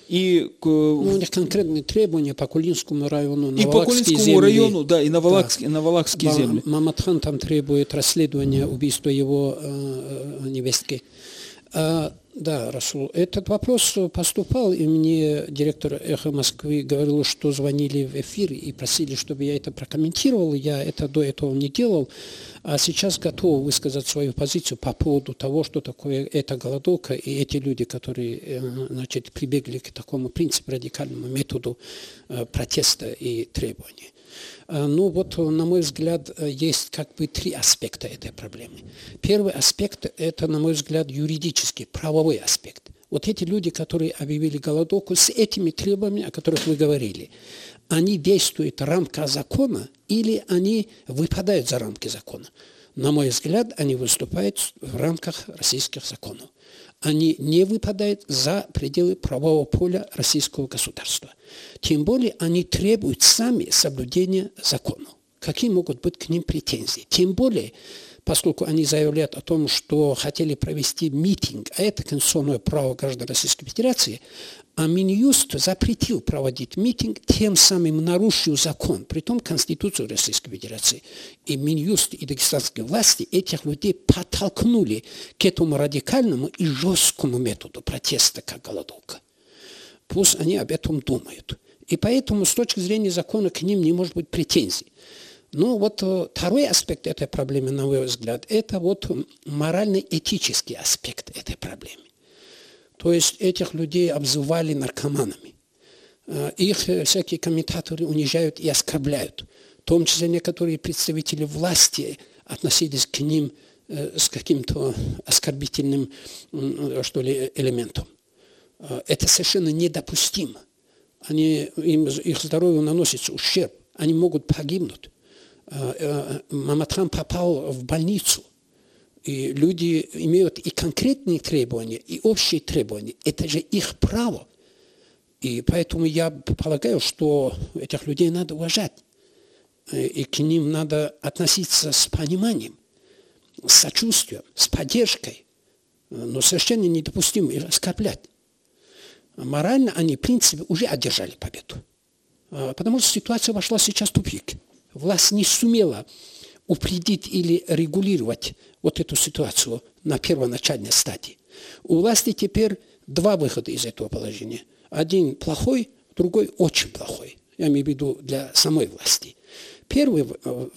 И, ну, у них конкретные требования по Кулинскому району, И по Кулинскому земли. району, да, и на Валакские, да. на Валакские земли. Маматхан там требует расследования убийства его э, э невестки. А, да, Расул, этот вопрос поступал, и мне директор «Эхо Москвы» говорил, что звонили в эфир и просили, чтобы я это прокомментировал. Я это до этого не делал, а сейчас готов высказать свою позицию по поводу того, что такое эта голодовка и эти люди, которые э, значит, прибегли к такому принципу, радикальному методу э, протеста и требований. Э, ну вот, на мой взгляд, э, есть как бы три аспекта этой проблемы. Первый аспект – это, на мой взгляд, юридический, правовой аспект. Вот эти люди, которые объявили голодовку с этими требованиями, о которых вы говорили, они действуют в рамках закона или они выпадают за рамки закона? На мой взгляд, они выступают в рамках российских законов они не выпадают за пределы правового поля российского государства. Тем более они требуют сами соблюдения законов. Какие могут быть к ним претензии? Тем более, поскольку они заявляют о том, что хотели провести митинг, а это конституционное право граждан Российской Федерации, а Минюст запретил проводить митинг, тем самым нарушил закон, при том Конституцию Российской Федерации. И Минюст и дагестанские власти этих людей подтолкнули к этому радикальному и жесткому методу протеста, как голодовка. Пусть они об этом думают. И поэтому с точки зрения закона к ним не может быть претензий. Но вот э, второй аспект этой проблемы, на мой взгляд, это вот морально-этический аспект этой проблемы. То есть этих людей обзывали наркоманами. Э, их э, всякие комментаторы унижают и оскорбляют. В том числе некоторые представители власти относились к ним э, с каким-то оскорбительным что ли, элементом. Это совершенно недопустимо. Они, им, их здоровью наносится ущерб. Они могут погибнуть. Маматхан попал в больницу. И люди имеют и конкретные требования, и общие требования. Это же их право. И поэтому я полагаю, что этих людей надо уважать. И к ним надо относиться с пониманием, с сочувствием, с поддержкой. Но совершенно недопустимо их оскорблять. Морально они, в принципе, уже одержали победу. Потому что ситуация вошла сейчас в тупик. Власть не сумела упредить или регулировать вот эту ситуацию на первоначальной стадии. У власти теперь два выхода из этого положения. Один плохой, другой очень плохой. Я имею в виду для самой власти. Первый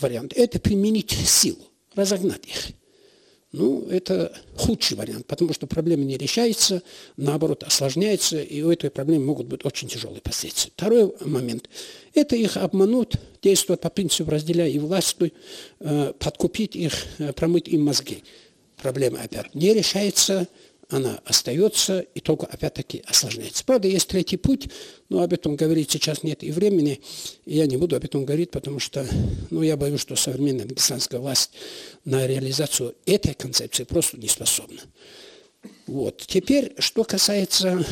вариант – это применить силу, разогнать их. Ну, это худший вариант, потому что проблема не решается, наоборот, осложняется, и у этой проблемы могут быть очень тяжелые последствия. Второй момент – это их обмануть, действовать по принципу разделяя и власть, э, подкупить их, э, промыть им мозги. Проблема опять не решается, она остается и только опять-таки осложняется. Правда, есть третий путь, но об этом говорить сейчас нет и времени, и я не буду об этом говорить, потому что ну, я боюсь, что современная дагестанская власть на реализацию этой концепции просто не способна. Вот. Теперь, что касается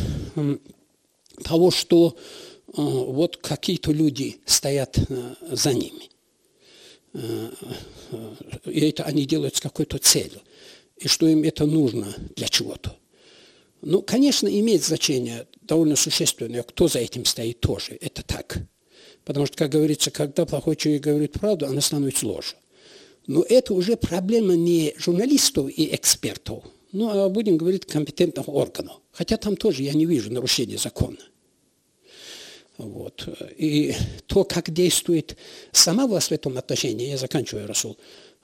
того, что э, вот какие-то люди стоят э, за ними. Э, и это они делают с какой-то целью и что им это нужно для чего-то. Ну, конечно, имеет значение довольно существенное, кто за этим стоит тоже. Это так. Потому что, как говорится, когда плохой человек говорит правду, она становится ложью. Но это уже проблема не журналистов и экспертов, ну, а будем говорить компетентных органов. Хотя там тоже я не вижу нарушения закона. Вот. И то, как действует сама власть в этом отношении, я заканчиваю, Расул,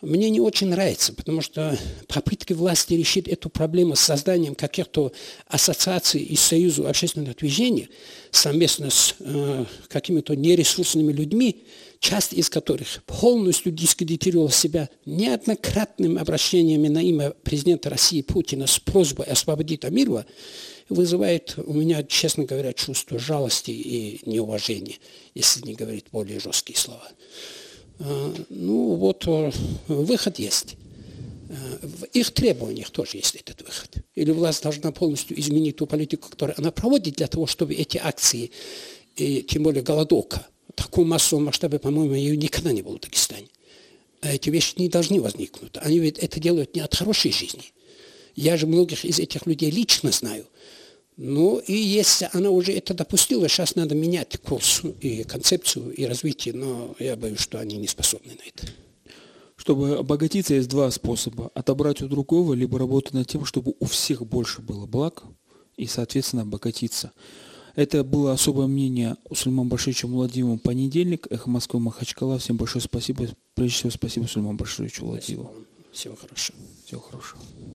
мне не очень нравится, потому что попытки власти решить эту проблему с созданием каких-то ассоциаций и союзов общественного движения совместно с э, какими-то нересурсными людьми, часть из которых полностью дискредитировала себя неоднократным обращениями на имя президента России Путина с просьбой освободить Амирова, вызывает у меня, честно говоря, чувство жалости и неуважения, если не говорить более жесткие слова. А, ну вот э, выход есть. А, в их требованиях тоже есть этот выход. Или власть должна полностью изменить ту политику, которую она проводит для того, чтобы эти акции, и тем более голодовка, таком массовом по-моему, ее никогда не было в Дагестане. А эти вещи не должны возникнуть. Они ведь это делают не от хорошей жизни. Я же многих из этих людей лично знаю. Ну, и если она уже это допустила, сейчас надо менять курс и концепцию, и развитие, но я боюсь, что они не способны на это. Чтобы обогатиться, есть два способа. Отобрать у другого, либо работать над тем, чтобы у всех больше было благ, и, соответственно, обогатиться. Это было особое мнение у Сульмана Башировича Муладиева понедельник. Эхо Москвы Махачкала. Всем большое спасибо. Прежде всего, спасибо Сульману Башировичу Муладиеву. Всего хорошего. Всего хорошего.